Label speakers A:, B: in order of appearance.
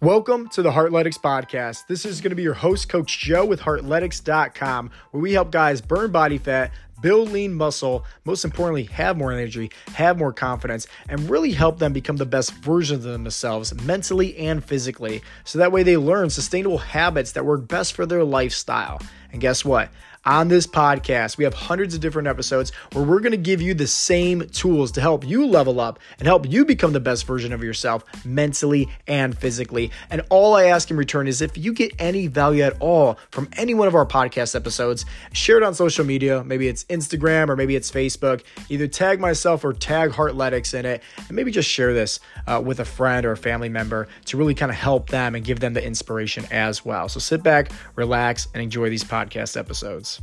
A: Welcome to the Heartletics Podcast. This is going to be your host, Coach Joe with Heartletics.com, where we help guys burn body fat, build lean muscle, most importantly, have more energy, have more confidence, and really help them become the best versions of themselves mentally and physically. So that way they learn sustainable habits that work best for their lifestyle. And guess what? On this podcast, we have hundreds of different episodes where we're going to give you the same tools to help you level up and help you become the best version of yourself mentally and physically. And all I ask in return is if you get any value at all from any one of our podcast episodes, share it on social media. Maybe it's Instagram or maybe it's Facebook. Either tag myself or tag Heartletics in it, and maybe just share this uh, with a friend or a family member to really kind of help them and give them the inspiration as well. So sit back, relax, and enjoy these podcast episodes.